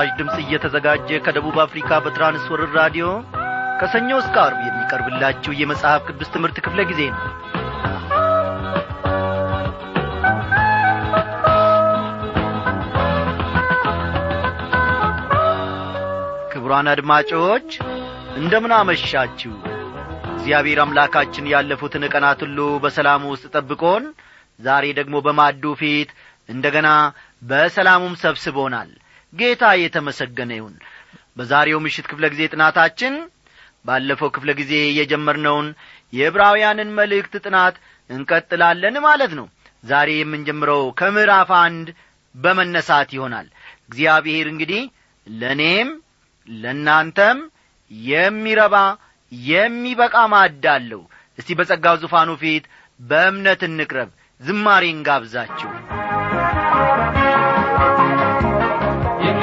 ይህ ምስራች ድምፅ እየተዘጋጀ ከደቡብ አፍሪካ በትራንስወርር ራዲዮ ከሰኞ እስከ አርብ የሚቀርብላችሁ የመጽሐፍ ቅዱስ ትምህርት ክፍለ ጊዜ ነው። ክቡራን አድማጮች እንደምን አመሻችሁ። እግዚአብሔር አምላካችን ያለፉትን ቀናት ሁሉ በሰላም ውስጥ ጠብቆን ዛሬ ደግሞ በማዱ ፊት እንደ ገና በሰላሙም ሰብስቦናል ጌታ የተመሰገነ ይሁን። በዛሬው ምሽት ክፍለ ጊዜ ጥናታችን ባለፈው ክፍለ ጊዜ የጀመርነውን የዕብራውያንን መልእክት ጥናት እንቀጥላለን ማለት ነው። ዛሬ የምንጀምረው ከምዕራፍ አንድ በመነሳት ይሆናል። እግዚአብሔር እንግዲህ ለእኔም ለእናንተም የሚረባ የሚበቃ ማዕድ አለው። እስቲ በጸጋው ዙፋኑ ፊት በእምነት እንቅረብ። ዝማሬን ጋብዛችሁ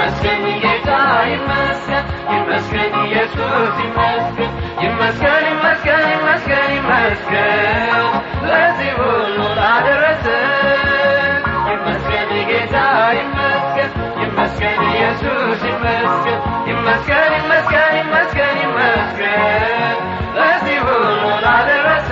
ይመስገን ጌታ ይመስገን ይመስገን ኢየሱስ ይመስገን ይመስገን ይመስገን ይመስገን ይመስገን ለዚህ ሁሉ ላደረሰ ይመስገን ጌታ ይመስገን ይመስገን ኢየሱስ ይመስገን ይመስገን ይመስገን ይመስገን ይመስገን ለዚህ ሁሉ ላደረሰ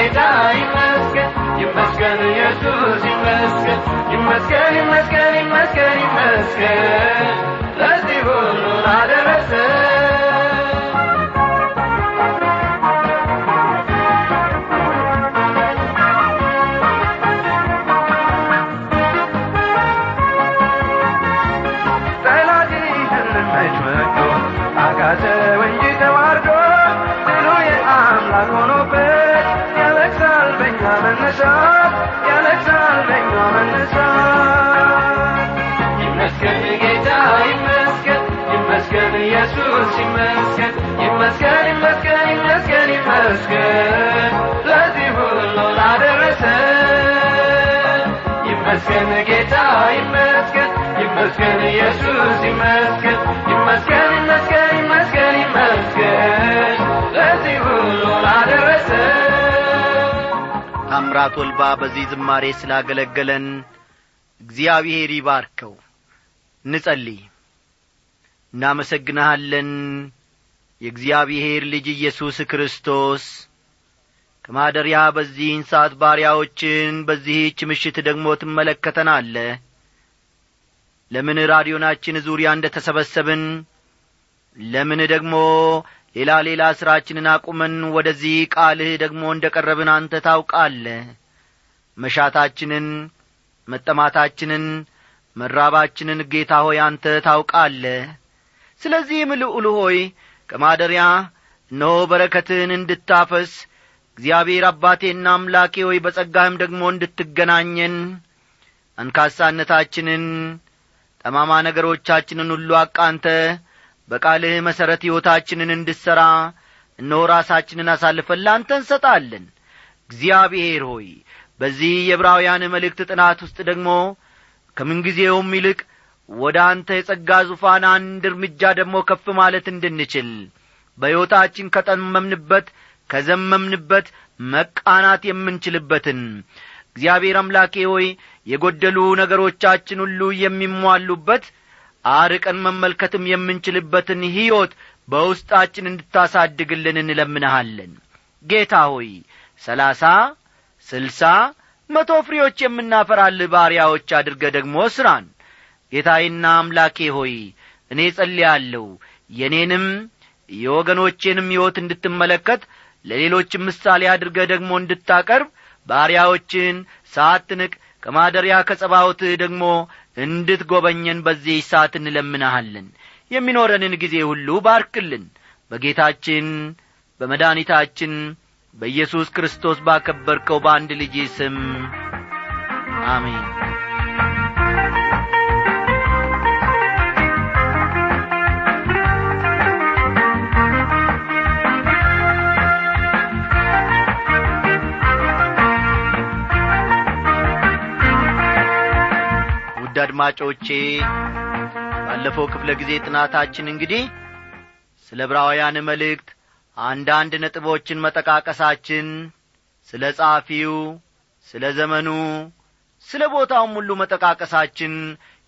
ጌታ ይመስገን ይመስገን ኢየሱስ ይመስገን ይመስገን ይመስገን ይመስገን ይመስገን ኢየሱስ ይመስገን ይመስገን ይመስገን ይመስገን ይመስገን ለዚህ ሁሉ ላደረሰ ይመስገን ጌታ ይመስገን ይመስገን ኢየሱስ ይመስገን ይመስገን ይመስገን ይመስገን ይመስገን ለዚህ ሁሉ ላደረሰ ታምራት ወልባ በዚህ ዝማሬ ስላገለገለን እግዚአብሔር ይባርከው። እንጸልይ እናመሰግንሃለን። የእግዚአብሔር ልጅ ኢየሱስ ክርስቶስ ከማደሪያ በዚህን ሰዓት ባሪያዎችን በዚህች ምሽት ደግሞ ትመለከተናለ። ለምን ራዲዮናችን ዙሪያ እንደ ተሰበሰብን ለምን ደግሞ ሌላ ሌላ ሥራችንን አቁመን ወደዚህ ቃልህ ደግሞ እንደ ቀረብን አንተ ታውቃለ። መሻታችንን መጠማታችንን መራባችንን ጌታ ሆይ አንተ ታውቃለ ስለዚህም ልዑል ሆይ ከማደሪያ እነሆ በረከትህን እንድታፈስ እግዚአብሔር አባቴና አምላኬ ሆይ በጸጋህም ደግሞ እንድትገናኘን አንካሳነታችንን ጠማማ ነገሮቻችንን ሁሉ አቃንተ በቃልህ መሠረት ሕይወታችንን እንድሠራ እነሆ ራሳችንን አሳልፈን ላንተ እንሰጣለን። እግዚአብሔር ሆይ በዚህ የዕብራውያን መልእክት ጥናት ውስጥ ደግሞ ከምንጊዜውም ይልቅ ወደ አንተ የጸጋ ዙፋን አንድ እርምጃ ደግሞ ከፍ ማለት እንድንችል በሕይወታችን ከጠመምንበት ከዘመምንበት መቃናት የምንችልበትን። እግዚአብሔር አምላኬ ሆይ የጐደሉ ነገሮቻችን ሁሉ የሚሟሉበት አርቀን መመልከትም የምንችልበትን ሕይወት በውስጣችን እንድታሳድግልን እንለምንሃለን። ጌታ ሆይ ሰላሳ ስልሳ መቶ ፍሬዎች የምናፈራልህ ባሪያዎች አድርገ ደግሞ ስራን ጌታዬና አምላኬ ሆይ እኔ ጸልያለሁ የእኔንም የወገኖቼንም ሕይወት እንድትመለከት ለሌሎችም ምሳሌ አድርገ ደግሞ እንድታቀርብ ባሪያዎችን ሳትንቅ ከማደሪያ ከጸባውትህ ደግሞ እንድትጐበኘን በዚህ ሰዓት እንለምንሃለን። የሚኖረንን ጊዜ ሁሉ ባርክልን። በጌታችን በመድኃኒታችን በኢየሱስ ክርስቶስ ባከበርከው በአንድ ልጅ ስም አሜን አድማጮቼ ባለፈው ክፍለ ጊዜ ጥናታችን እንግዲህ ስለ ዕብራውያን መልእክት አንዳንድ ነጥቦችን መጠቃቀሳችን ስለ ጻፊው ስለ ዘመኑ ስለ ቦታውም ሁሉ መጠቃቀሳችን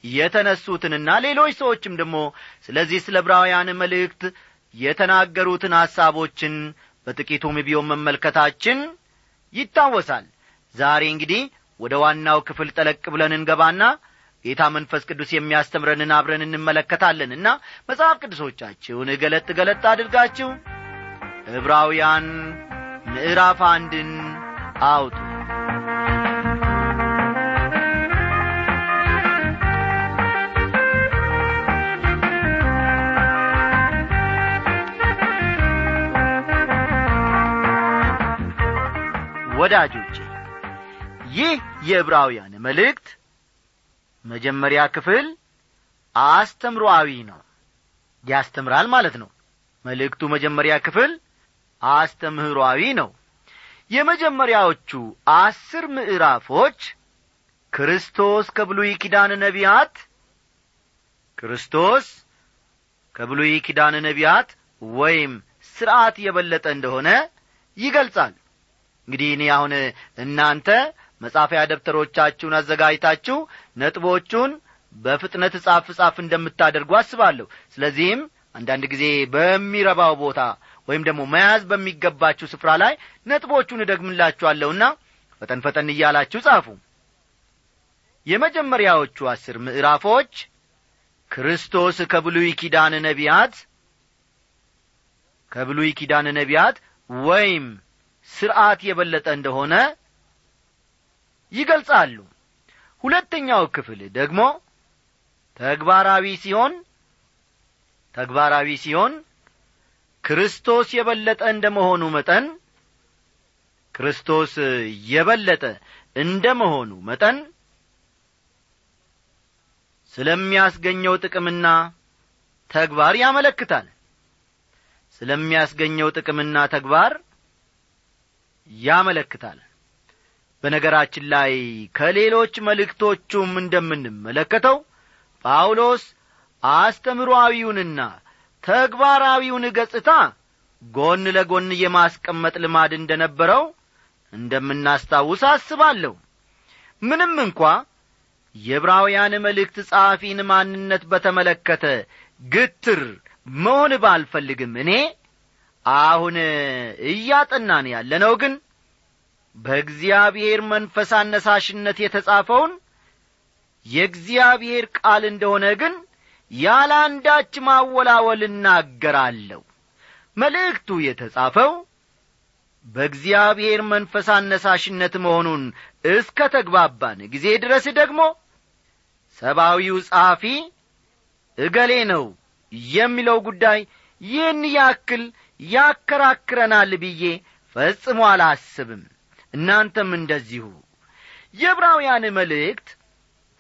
የተነሱትንና ሌሎች ሰዎችም ደግሞ ስለዚህ ስለ ዕብራውያን መልእክት የተናገሩትን ሐሳቦችን በጥቂቱም ቢሆን መመልከታችን ይታወሳል። ዛሬ እንግዲህ ወደ ዋናው ክፍል ጠለቅ ብለን እንገባና ጌታ መንፈስ ቅዱስ የሚያስተምረንን አብረን እንመለከታለንና መጽሐፍ ቅዱሶቻችሁን ገለጥ ገለጥ አድርጋችሁ ዕብራውያን ምዕራፍ አንድን አውጡ። ወዳጆቼ ይህ የዕብራውያን መልእክት መጀመሪያ ክፍል አስተምሮአዊ ነው። ያስተምራል ማለት ነው። መልእክቱ መጀመሪያ ክፍል አስተምህሮአዊ ነው። የመጀመሪያዎቹ አስር ምዕራፎች ክርስቶስ ከብሉይ ኪዳን ነቢያት ክርስቶስ ከብሉይ ኪዳን ነቢያት ወይም ሥርዓት የበለጠ እንደሆነ ይገልጻል። እንግዲህ እኔ አሁን እናንተ መጻፊያ ደብተሮቻችሁን አዘጋጅታችሁ ነጥቦቹን በፍጥነት ጻፍ ጻፍ እንደምታደርጉ አስባለሁ። ስለዚህም አንዳንድ ጊዜ በሚረባው ቦታ ወይም ደግሞ መያዝ በሚገባችሁ ስፍራ ላይ ነጥቦቹን እደግምላችኋለሁና ፈጠን ፈጠን እያላችሁ ጻፉ። የመጀመሪያዎቹ አስር ምዕራፎች ክርስቶስ ከብሉይ ኪዳን ነቢያት ከብሉይ ኪዳን ነቢያት ወይም ሥርዓት የበለጠ እንደሆነ ይገልጻሉ። ሁለተኛው ክፍል ደግሞ ተግባራዊ ሲሆን ተግባራዊ ሲሆን ክርስቶስ የበለጠ እንደ መሆኑ መጠን ክርስቶስ የበለጠ እንደ መሆኑ መጠን ስለሚያስገኘው ጥቅምና ተግባር ያመለክታል። ስለሚያስገኘው ጥቅምና ተግባር ያመለክታል በነገራችን ላይ ከሌሎች መልእክቶቹም እንደምንመለከተው ጳውሎስ አስተምሮአዊውንና ተግባራዊውን ገጽታ ጎን ለጎን የማስቀመጥ ልማድ እንደ ነበረው እንደምናስታውስ አስባለሁ። ምንም እንኳ የዕብራውያን መልእክት ጸሐፊን ማንነት በተመለከተ ግትር መሆን ባልፈልግም እኔ አሁን እያጠናን ያለነው ግን በእግዚአብሔር መንፈስ አነሳሽነት የተጻፈውን የእግዚአብሔር ቃል እንደሆነ ግን ያለ አንዳች ማወላወል እናገራለሁ። መልእክቱ የተጻፈው በእግዚአብሔር መንፈስ አነሳሽነት መሆኑን እስከ ተግባባን ጊዜ ድረስ ደግሞ ሰብአዊው ጸሐፊ እገሌ ነው የሚለው ጉዳይ ይህን ያክል ያከራክረናል ብዬ ፈጽሞ አላስብም እናንተም እንደዚሁ። የዕብራውያን መልእክት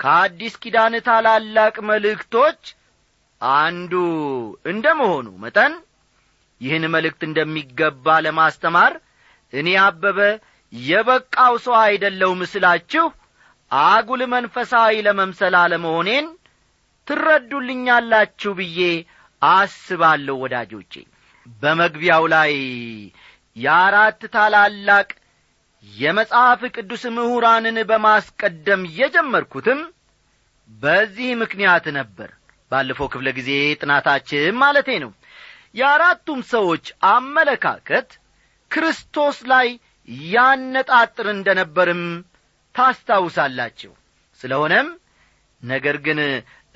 ከአዲስ ኪዳን ታላላቅ መልእክቶች አንዱ እንደ መሆኑ መጠን ይህን መልእክት እንደሚገባ ለማስተማር እኔ አበበ የበቃው ሰው አይደለው ምስላችሁ አጉል መንፈሳዊ ለመምሰል አለመሆኔን ትረዱልኛላችሁ ብዬ አስባለሁ ወዳጆቼ። በመግቢያው ላይ የአራት ታላላቅ የመጽሐፍ ቅዱስ ምሁራንን በማስቀደም የጀመርኩትም በዚህ ምክንያት ነበር። ባለፈው ክፍለ ጊዜ ጥናታችን ማለቴ ነው። የአራቱም ሰዎች አመለካከት ክርስቶስ ላይ ያነጣጥር እንደ ነበርም ታስታውሳላችሁ። ስለሆነም ነገር ግን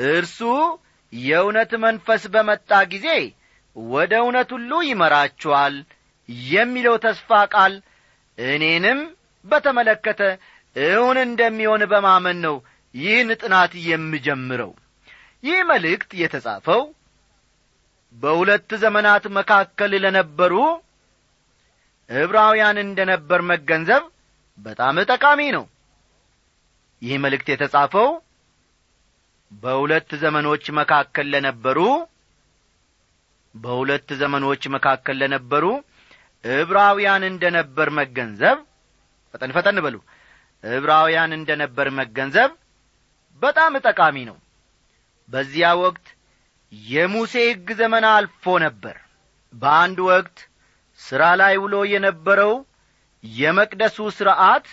እርሱ የእውነት መንፈስ በመጣ ጊዜ ወደ እውነት ሁሉ ይመራችኋል የሚለው ተስፋ ቃል እኔንም በተመለከተ እውን እንደሚሆን በማመን ነው ይህን ጥናት የምጀምረው። ይህ መልእክት የተጻፈው በሁለት ዘመናት መካከል ለነበሩ ዕብራውያን እንደ ነበር መገንዘብ በጣም ጠቃሚ ነው። ይህ መልእክት የተጻፈው በሁለት ዘመኖች መካከል ለነበሩ በሁለት ዘመኖች መካከል ለነበሩ ዕብራውያን እንደ ነበር መገንዘብ ፈጠን ፈጠን በሉ። ዕብራውያን እንደ ነበር መገንዘብ በጣም ጠቃሚ ነው። በዚያ ወቅት የሙሴ ሕግ ዘመን አልፎ ነበር። በአንድ ወቅት ሥራ ላይ ውሎ የነበረው የመቅደሱ ሥርዐት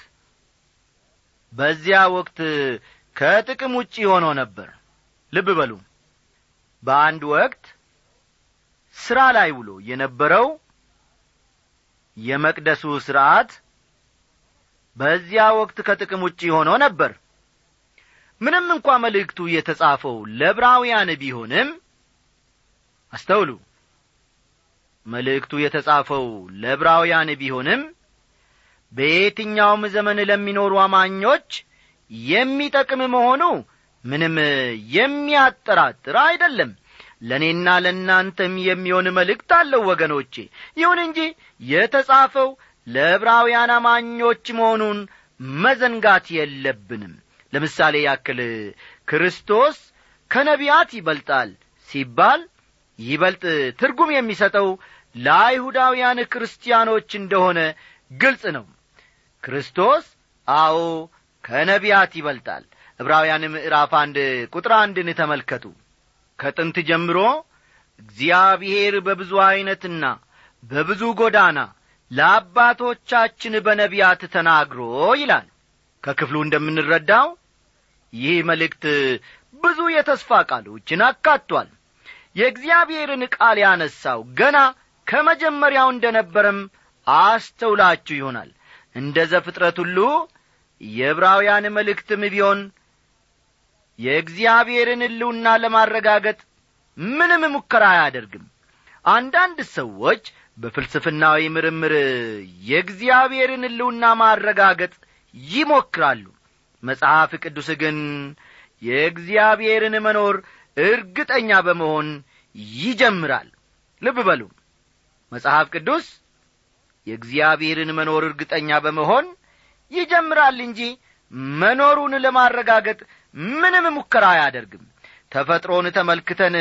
በዚያ ወቅት ከጥቅም ውጪ ሆኖ ነበር። ልብ በሉ። በአንድ ወቅት ሥራ ላይ ውሎ የነበረው የመቅደሱ ሥርዐት በዚያ ወቅት ከጥቅም ውጪ ሆኖ ነበር። ምንም እንኳ መልእክቱ የተጻፈው ለዕብራውያን ቢሆንም አስተውሉ መልእክቱ የተጻፈው ለዕብራውያን ቢሆንም በየትኛውም ዘመን ለሚኖሩ አማኞች የሚጠቅም መሆኑ ምንም የሚያጠራጥር አይደለም ለእኔና ለእናንተም የሚሆን መልእክት አለው ወገኖቼ። ይሁን እንጂ የተጻፈው ለዕብራውያን አማኞች መሆኑን መዘንጋት የለብንም። ለምሳሌ ያክል ክርስቶስ ከነቢያት ይበልጣል ሲባል ይበልጥ ትርጉም የሚሰጠው ለአይሁዳውያን ክርስቲያኖች እንደሆነ ግልጽ ነው። ክርስቶስ አዎ ከነቢያት ይበልጣል። ዕብራውያን ምዕራፍ አንድ ቁጥር አንድን ተመልከቱ ከጥንት ጀምሮ እግዚአብሔር በብዙ ዐይነትና በብዙ ጐዳና ለአባቶቻችን በነቢያት ተናግሮ ይላል። ከክፍሉ እንደምንረዳው ይህ መልእክት ብዙ የተስፋ ቃሎችን አካቷል። የእግዚአብሔርን ቃል ያነሳው ገና ከመጀመሪያው እንደ ነበረም አስተውላችሁ ይሆናል። እንደ ዘፍጥረት ሁሉ የዕብራውያን መልእክትም ቢሆን የእግዚአብሔርን ሕልውና ለማረጋገጥ ምንም ሙከራ አያደርግም። አንዳንድ ሰዎች በፍልስፍናዊ ምርምር የእግዚአብሔርን ሕልውና ማረጋገጥ ይሞክራሉ። መጽሐፍ ቅዱስ ግን የእግዚአብሔርን መኖር እርግጠኛ በመሆን ይጀምራል። ልብ በሉ። መጽሐፍ ቅዱስ የእግዚአብሔርን መኖር እርግጠኛ በመሆን ይጀምራል እንጂ መኖሩን ለማረጋገጥ ምንም ሙከራ አያደርግም። ተፈጥሮን ተመልክተን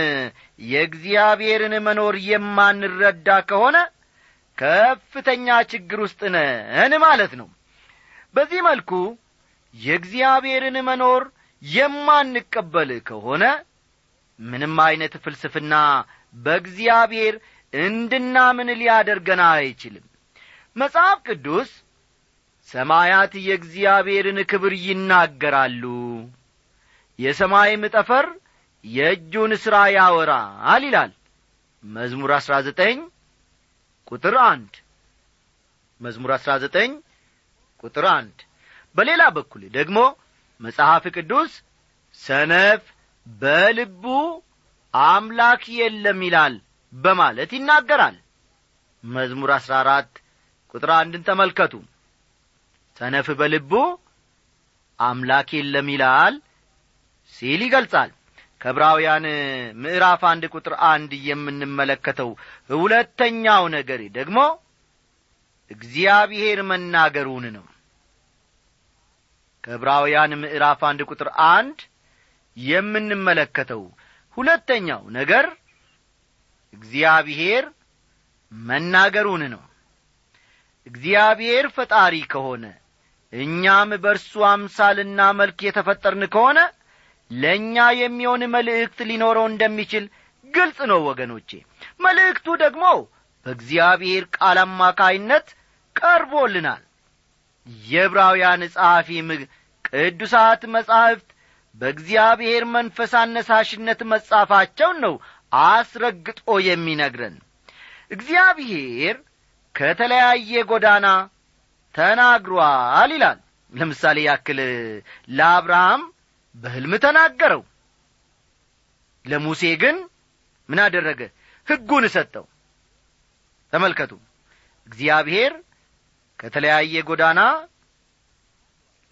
የእግዚአብሔርን መኖር የማንረዳ ከሆነ ከፍተኛ ችግር ውስጥ ነን ማለት ነው። በዚህ መልኩ የእግዚአብሔርን መኖር የማንቀበል ከሆነ ምንም ዐይነት ፍልስፍና በእግዚአብሔር እንድናምን ሊያደርገን አይችልም። መጽሐፍ ቅዱስ ሰማያት የእግዚአብሔርን ክብር ይናገራሉ የሰማይም ጠፈር የእጁን ሥራ ያወራል ይላል። መዝሙር አሥራ ዘጠኝ ቁጥር አንድ። መዝሙር አሥራ ዘጠኝ ቁጥር አንድ። በሌላ በኩል ደግሞ መጽሐፍ ቅዱስ ሰነፍ በልቡ አምላክ የለም ይላል በማለት ይናገራል። መዝሙር አሥራ አራት ቁጥር አንድን ተመልከቱ። ሰነፍ በልቡ አምላክ የለም ይላል ሲል ይገልጻል። ከዕብራውያን ምዕራፍ አንድ ቁጥር አንድ የምንመለከተው ሁለተኛው ነገር ደግሞ እግዚአብሔር መናገሩን ነው። ከዕብራውያን ምዕራፍ አንድ ቁጥር አንድ የምንመለከተው ሁለተኛው ነገር እግዚአብሔር መናገሩን ነው። እግዚአብሔር ፈጣሪ ከሆነ እኛም በእርሱ አምሳልና መልክ የተፈጠርን ከሆነ ለእኛ የሚሆን መልእክት ሊኖረው እንደሚችል ግልጽ ነው ወገኖቼ። መልእክቱ ደግሞ በእግዚአብሔር ቃል አማካይነት ቀርቦልናል። የዕብራውያን ጸሐፊም ቅዱሳት መጻሕፍት በእግዚአብሔር መንፈስ አነሳሽነት መጻፋቸውን ነው አስረግጦ የሚነግረን። እግዚአብሔር ከተለያየ ጐዳና ተናግሯል ይላል። ለምሳሌ ያክል ለአብርሃም በሕልም ተናገረው። ለሙሴ ግን ምን አደረገ? ሕጉን ሰጠው። ተመልከቱ። እግዚአብሔር ከተለያየ ጐዳና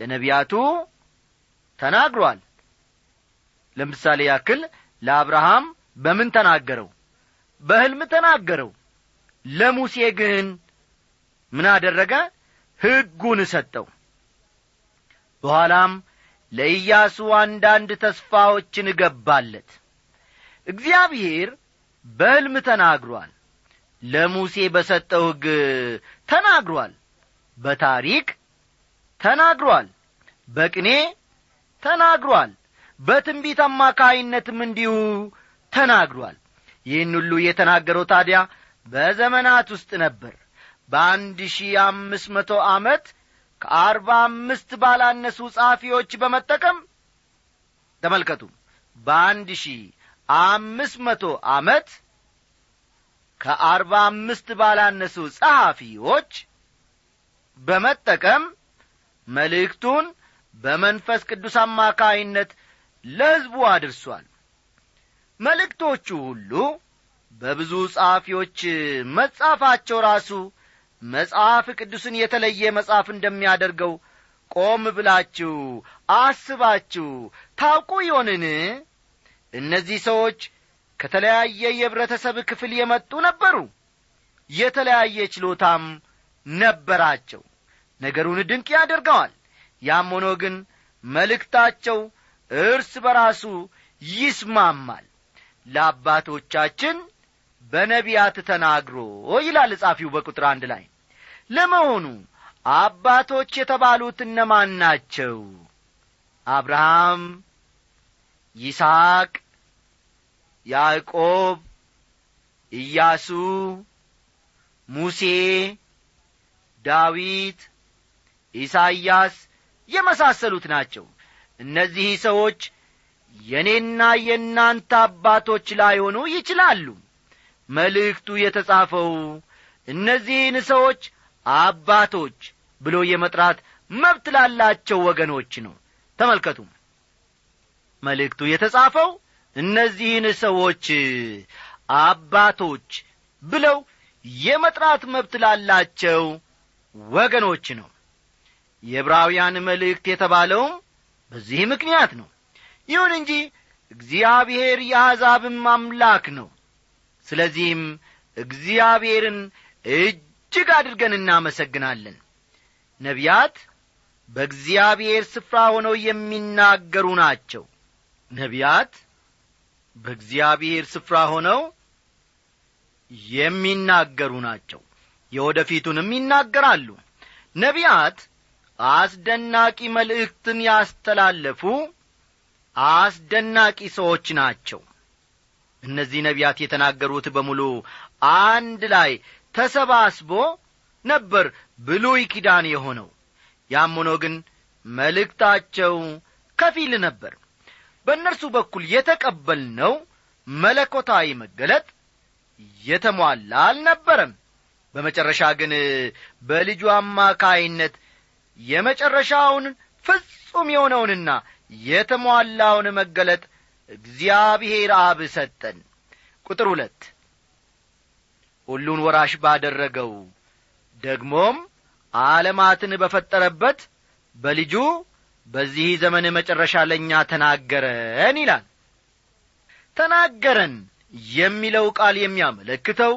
ለነቢያቱ ተናግሯል። ለምሳሌ ያክል ለአብርሃም በምን ተናገረው? በሕልም ተናገረው። ለሙሴ ግን ምን አደረገ? ሕጉን ሰጠው። በኋላም ለኢያሱ አንዳንድ ተስፋዎችን ገባለት እግዚአብሔር በሕልም ተናግሯል። ለሙሴ በሰጠው ሕግ ተናግሯል። በታሪክ ተናግሯል። በቅኔ ተናግሯል። በትንቢት አማካይነትም እንዲሁ ተናግሯል። ይህን ሁሉ የተናገረው ታዲያ በዘመናት ውስጥ ነበር። በአንድ ሺህ አምስት መቶ ዓመት ከአርባ አምስት ባላነሱ ጸሐፊዎች በመጠቀም ተመልከቱ። በአንድ ሺህ አምስት መቶ ዓመት ከአርባ አምስት ባላነሱ ጸሐፊዎች በመጠቀም መልእክቱን በመንፈስ ቅዱስ አማካይነት ለሕዝቡ አድርሷል። መልእክቶቹ ሁሉ በብዙ ጸሐፊዎች መጻፋቸው ራሱ መጽሐፍ ቅዱስን የተለየ መጽሐፍ እንደሚያደርገው ቆም ብላችሁ አስባችሁ ታውቁ ይሆንን? እነዚህ ሰዎች ከተለያየ የኅብረተሰብ ክፍል የመጡ ነበሩ። የተለያየ ችሎታም ነበራቸው። ነገሩን ድንቅ ያደርገዋል። ያም ሆኖ ግን መልእክታቸው እርስ በራሱ ይስማማል። ለአባቶቻችን በነቢያት ተናግሮ ይላል ጻፊው በቁጥር አንድ ላይ። ለመሆኑ አባቶች የተባሉት እነማን ናቸው? አብርሃም ይስሐቅ ያዕቆብ ኢያሱ ሙሴ ዳዊት ኢሳይያስ የመሳሰሉት ናቸው። እነዚህ ሰዎች የእኔና የእናንተ አባቶች ላይሆኑ ይችላሉ መልእክቱ የተጻፈው እነዚህን ሰዎች አባቶች ብሎ የመጥራት መብት ላላቸው ወገኖች ነው። ተመልከቱ መልእክቱ የተጻፈው እነዚህን ሰዎች አባቶች ብለው የመጥራት መብት ላላቸው ወገኖች ነው። የዕብራውያን መልእክት የተባለውም በዚህ ምክንያት ነው። ይሁን እንጂ እግዚአብሔር የአሕዛብም አምላክ ነው ስለዚህም እግዚአብሔርን እጅግ አድርገን እናመሰግናለን። ነቢያት በእግዚአብሔር ስፍራ ሆነው የሚናገሩ ናቸው። ነቢያት በእግዚአብሔር ስፍራ ሆነው የሚናገሩ ናቸው። የወደፊቱንም ይናገራሉ። ነቢያት አስደናቂ መልእክትን ያስተላለፉ አስደናቂ ሰዎች ናቸው እነዚህ ነቢያት የተናገሩት በሙሉ አንድ ላይ ተሰባስቦ ነበር ብሉይ ኪዳን የሆነው። ያም ሆኖ ግን መልእክታቸው ከፊል ነበር። በእነርሱ በኩል የተቀበልነው መለኮታዊ መገለጥ የተሟላ አልነበረም። በመጨረሻ ግን በልጁ አማካይነት የመጨረሻውን ፍጹም የሆነውንና የተሟላውን መገለጥ እግዚአብሔር አብ ሰጠን። ቁጥር ሁለት ሁሉን ወራሽ ባደረገው ደግሞም ዓለማትን በፈጠረበት በልጁ በዚህ ዘመን መጨረሻ ለእኛ ተናገረን ይላል። ተናገረን የሚለው ቃል የሚያመለክተው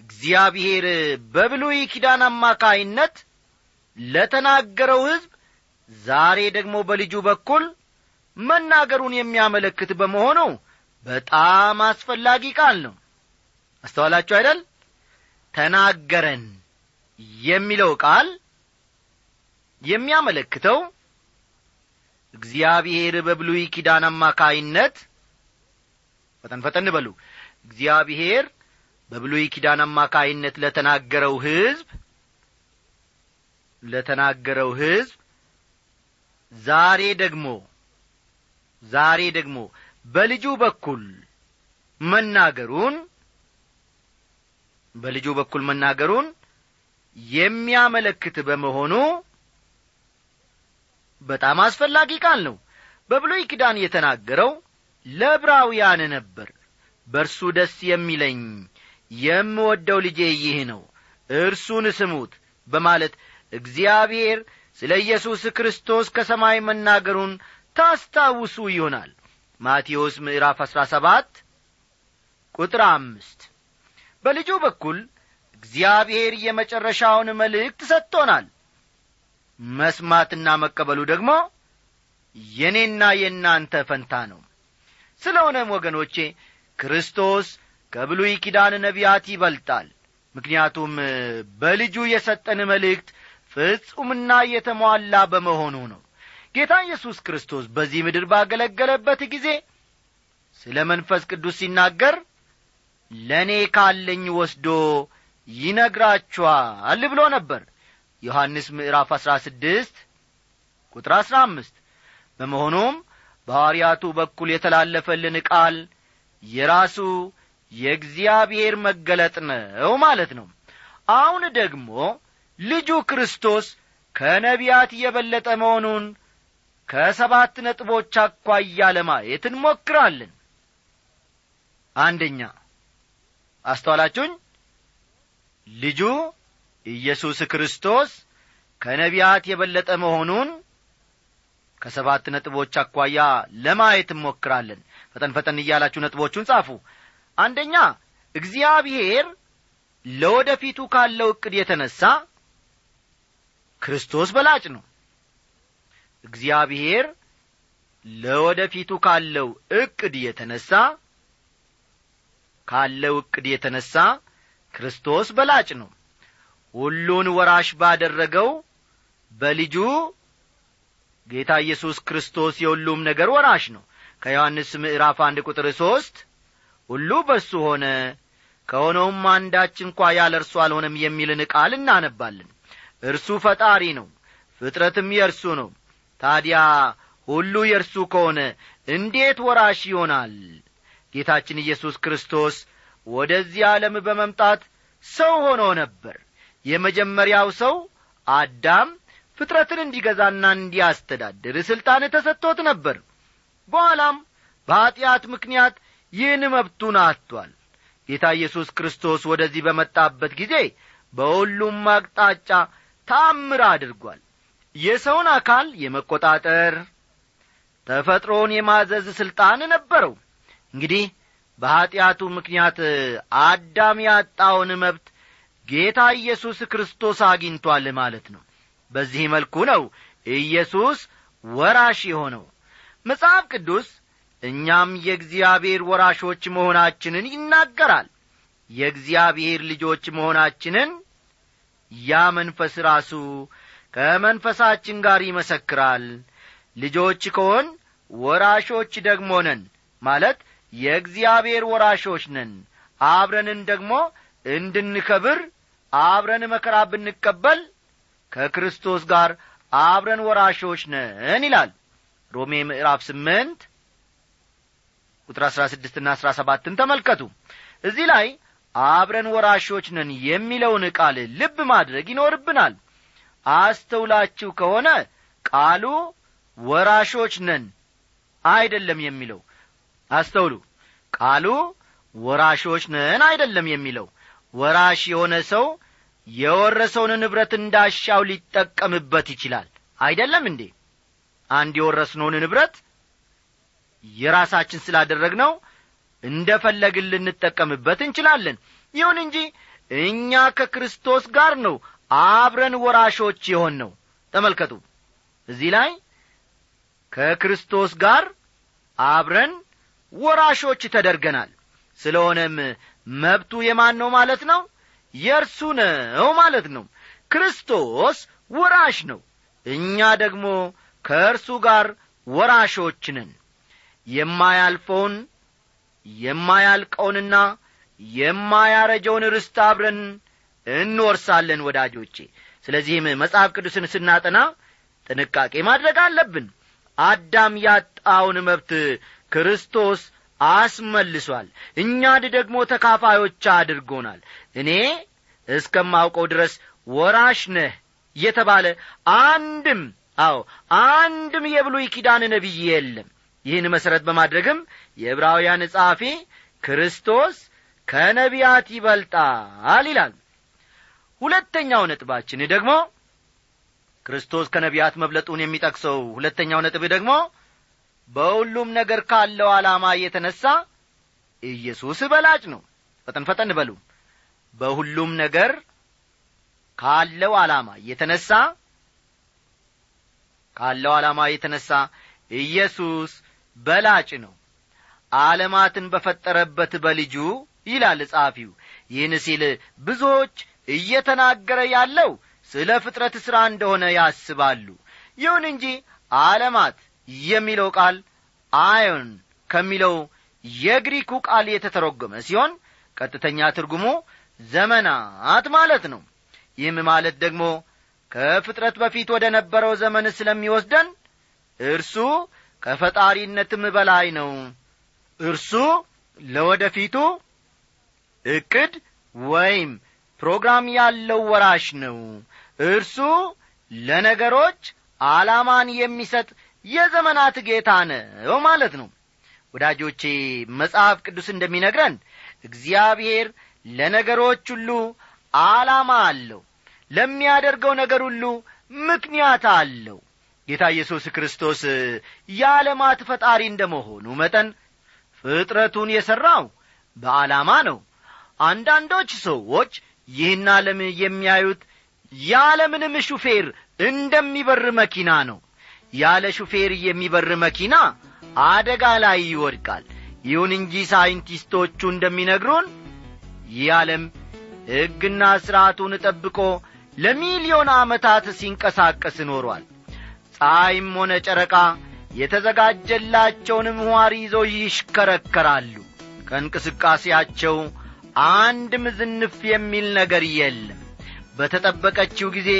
እግዚአብሔር በብሉይ ኪዳን አማካይነት ለተናገረው ሕዝብ ዛሬ ደግሞ በልጁ በኩል መናገሩን የሚያመለክት በመሆኑ በጣም አስፈላጊ ቃል ነው። አስተዋላችሁ አይደል? ተናገረን የሚለው ቃል የሚያመለክተው እግዚአብሔር በብሉይ ኪዳን አማካይነት ፈጠን ፈጠን በሉ። እግዚአብሔር በብሉይ ኪዳን አማካይነት ለተናገረው ሕዝብ ለተናገረው ሕዝብ ዛሬ ደግሞ ዛሬ ደግሞ በልጁ በኩል መናገሩን በልጁ በኩል መናገሩን የሚያመለክት በመሆኑ በጣም አስፈላጊ ቃል ነው። በብሉይ ኪዳን የተናገረው ለዕብራውያን ነበር። በእርሱ ደስ የሚለኝ የምወደው ልጄ ይህ ነው እርሱን ስሙት በማለት እግዚአብሔር ስለ ኢየሱስ ክርስቶስ ከሰማይ መናገሩን ታስታውሱ ይሆናል። ማቴዎስ ምዕራፍ አሥራ ሰባት ቁጥር አምስት በልጁ በኩል እግዚአብሔር የመጨረሻውን መልእክት ሰጥቶናል። መስማትና መቀበሉ ደግሞ የኔና የእናንተ ፈንታ ነው። ስለሆነም ወገኖቼ ክርስቶስ ከብሉይ ኪዳን ነቢያት ይበልጣል። ምክንያቱም በልጁ የሰጠን መልእክት ፍጹምና የተሟላ በመሆኑ ነው ጌታ ኢየሱስ ክርስቶስ በዚህ ምድር ባገለገለበት ጊዜ ስለ መንፈስ ቅዱስ ሲናገር ለእኔ ካለኝ ወስዶ ይነግራችኋል ብሎ ነበር። ዮሐንስ ምዕራፍ አሥራ ስድስት ቁጥር አሥራ አምስት በመሆኑም በሐዋርያቱ በኩል የተላለፈልን ቃል የራሱ የእግዚአብሔር መገለጥ ነው ማለት ነው። አሁን ደግሞ ልጁ ክርስቶስ ከነቢያት የበለጠ መሆኑን ከሰባት ነጥቦች አኳያ ለማየት እንሞክራለን። አንደኛ አስተዋላችሁኝ? ልጁ ኢየሱስ ክርስቶስ ከነቢያት የበለጠ መሆኑን ከሰባት ነጥቦች አኳያ ለማየት እንሞክራለን። ፈጠን ፈጠን እያላችሁ ነጥቦቹን ጻፉ። አንደኛ እግዚአብሔር ለወደፊቱ ካለው ዕቅድ የተነሣ ክርስቶስ በላጭ ነው እግዚአብሔር ለወደፊቱ ካለው ዕቅድ የተነሣ ካለው ዕቅድ የተነሣ ክርስቶስ በላጭ ነው። ሁሉን ወራሽ ባደረገው በልጁ ጌታ ኢየሱስ ክርስቶስ የሁሉም ነገር ወራሽ ነው። ከዮሐንስ ምዕራፍ አንድ ቁጥር ሦስት ሁሉ በእሱ ሆነ ከሆነውም አንዳች እንኳ ያለ እርሱ አልሆነም የሚልን ቃል እናነባለን። እርሱ ፈጣሪ ነው ፍጥረትም የእርሱ ነው ታዲያ ሁሉ የእርሱ ከሆነ እንዴት ወራሽ ይሆናል? ጌታችን ኢየሱስ ክርስቶስ ወደዚህ ዓለም በመምጣት ሰው ሆኖ ነበር። የመጀመሪያው ሰው አዳም ፍጥረትን እንዲገዛና እንዲያስተዳድር ሥልጣን ተሰጥቶት ነበር። በኋላም በኀጢአት ምክንያት ይህን መብቱን አጥቷል። ጌታ ኢየሱስ ክርስቶስ ወደዚህ በመጣበት ጊዜ በሁሉም አቅጣጫ ታምር አድርጓል የሰውን አካል የመቈጣጠር ተፈጥሮን የማዘዝ ሥልጣን ነበረው። እንግዲህ በኀጢአቱ ምክንያት አዳም ያጣውን መብት ጌታ ኢየሱስ ክርስቶስ አግኝቶአል ማለት ነው። በዚህ መልኩ ነው ኢየሱስ ወራሽ የሆነው። መጽሐፍ ቅዱስ እኛም የእግዚአብሔር ወራሾች መሆናችንን ይናገራል። የእግዚአብሔር ልጆች መሆናችንን ያ መንፈስ ራሱ ከመንፈሳችን ጋር ይመሰክራል። ልጆች ከሆን ወራሾች ደግሞ ነን ማለት የእግዚአብሔር ወራሾች ነን። አብረንን ደግሞ እንድንከብር አብረን መከራ ብንቀበል ከክርስቶስ ጋር አብረን ወራሾች ነን ይላል። ሮሜ ምዕራፍ ስምንት ቁጥር አሥራ ስድስትና አሥራ ሰባትን ተመልከቱ። እዚህ ላይ አብረን ወራሾች ነን የሚለውን ቃል ልብ ማድረግ ይኖርብናል አስተውላችሁ ከሆነ ቃሉ ወራሾች ነን አይደለም የሚለው። አስተውሉ። ቃሉ ወራሾች ነን አይደለም የሚለው። ወራሽ የሆነ ሰው የወረሰውን ንብረት እንዳሻው ሊጠቀምበት ይችላል። አይደለም እንዴ? አንድ የወረስነውን ንብረት የራሳችን ስላደረግነው እንደ ፈለግን ልንጠቀምበት እንችላለን። ይሁን እንጂ እኛ ከክርስቶስ ጋር ነው አብረን ወራሾች የሆን ነው። ተመልከቱ። እዚህ ላይ ከክርስቶስ ጋር አብረን ወራሾች ተደርገናል። ስለሆነም መብቱ የማን ነው ማለት ነው? የእርሱ ነው ማለት ነው። ክርስቶስ ወራሽ ነው። እኛ ደግሞ ከእርሱ ጋር ወራሾች ነን። የማያልፈውን የማያልቀውንና የማያረጀውን ርስት አብረን እንወርሳለን ወዳጆቼ። ስለዚህም መጽሐፍ ቅዱስን ስናጠና ጥንቃቄ ማድረግ አለብን። አዳም ያጣውን መብት ክርስቶስ አስመልሷል። እኛን ደግሞ ተካፋዮች አድርጎናል። እኔ እስከማውቀው ድረስ ወራሽ ነህ የተባለ አንድም አዎ አንድም የብሉይ ኪዳን ነቢይ የለም። ይህን መሠረት በማድረግም የዕብራውያን ጸሐፊ ክርስቶስ ከነቢያት ይበልጣል ይላል ሁለተኛው ነጥባችን ደግሞ ክርስቶስ ከነቢያት መብለጡን የሚጠቅሰው ሁለተኛው ነጥብ ደግሞ በሁሉም ነገር ካለው ዓላማ የተነሣ ኢየሱስ በላጭ ነው። ፈጠን ፈጠን በሉ። በሁሉም ነገር ካለው ዓላማ የተነሣ ካለው ዓላማ የተነሣ ኢየሱስ በላጭ ነው። ዓለማትን በፈጠረበት በልጁ ይላል ጸሐፊው። ይህን ሲል ብዙዎች እየተናገረ ያለው ስለ ፍጥረት ሥራ እንደሆነ ያስባሉ። ይሁን እንጂ ዓለማት የሚለው ቃል አዮን ከሚለው የግሪኩ ቃል የተተረጎመ ሲሆን ቀጥተኛ ትርጉሙ ዘመናት ማለት ነው። ይህም ማለት ደግሞ ከፍጥረት በፊት ወደ ነበረው ዘመን ስለሚወስደን እርሱ ከፈጣሪነትም በላይ ነው። እርሱ ለወደፊቱ ዕቅድ ወይም ፕሮግራም ያለው ወራሽ ነው። እርሱ ለነገሮች ዓላማን የሚሰጥ የዘመናት ጌታ ነው ማለት ነው። ወዳጆቼ መጽሐፍ ቅዱስ እንደሚነግረን እግዚአብሔር ለነገሮች ሁሉ ዓላማ አለው። ለሚያደርገው ነገር ሁሉ ምክንያት አለው። ጌታ ኢየሱስ ክርስቶስ የዓለማት ፈጣሪ እንደ መሆኑ መጠን ፍጥረቱን የሠራው በዓላማ ነው። አንዳንዶች ሰዎች ይህን ዓለም የሚያዩት ያለምንም ሹፌር እንደሚበር መኪና ነው። ያለ ሹፌር የሚበር መኪና አደጋ ላይ ይወድቃል። ይሁን እንጂ ሳይንቲስቶቹ እንደሚነግሩን ይህ ዓለም ሕግና ሥርዓቱን ጠብቆ ለሚሊዮን ዓመታት ሲንቀሳቀስ ኖሯል። ፀሐይም ሆነ ጨረቃ የተዘጋጀላቸውን ምዋር ይዘው ይሽከረከራሉ። ከእንቅስቃሴያቸው አንድም ዝንፍ የሚል ነገር የለም። በተጠበቀችው ጊዜ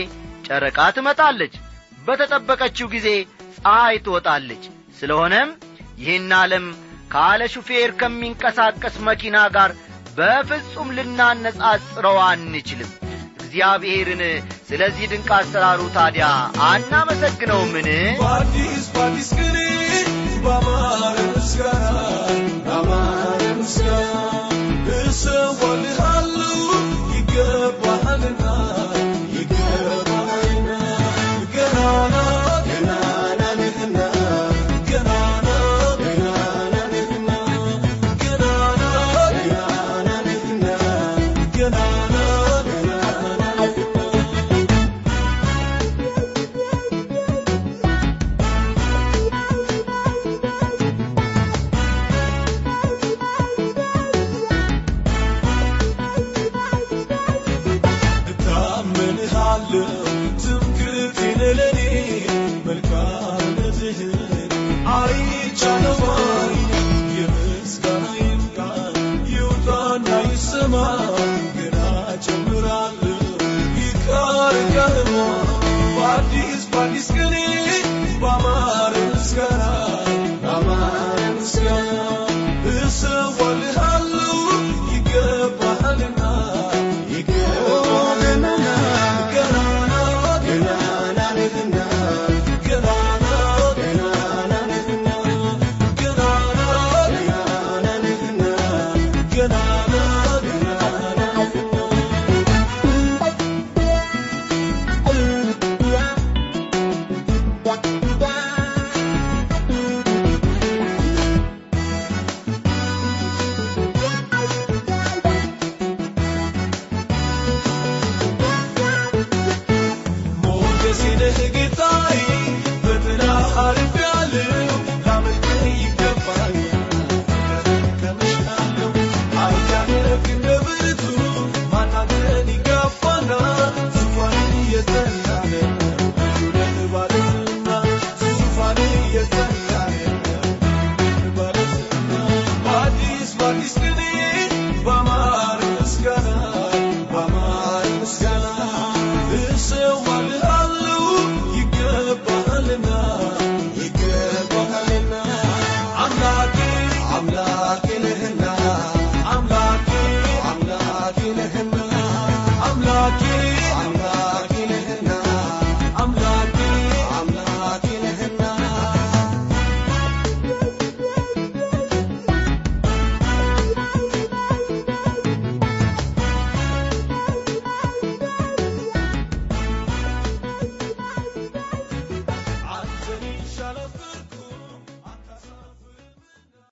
ጨረቃ ትመጣለች። በተጠበቀችው ጊዜ ፀሐይ ትወጣለች። ስለሆነም ይህን ዓለም ካለ ሹፌር ከሚንቀሳቀስ መኪና ጋር በፍጹም ልናነጻጽረው አንችልም። እግዚአብሔርን ስለዚህ ድንቅ አሰራሩ ታዲያ አናመሰግነውምን? በአዲስ በአዲስ ቅኔ በአማረ ምስጋና Baddis, baddis, baddis, baddis,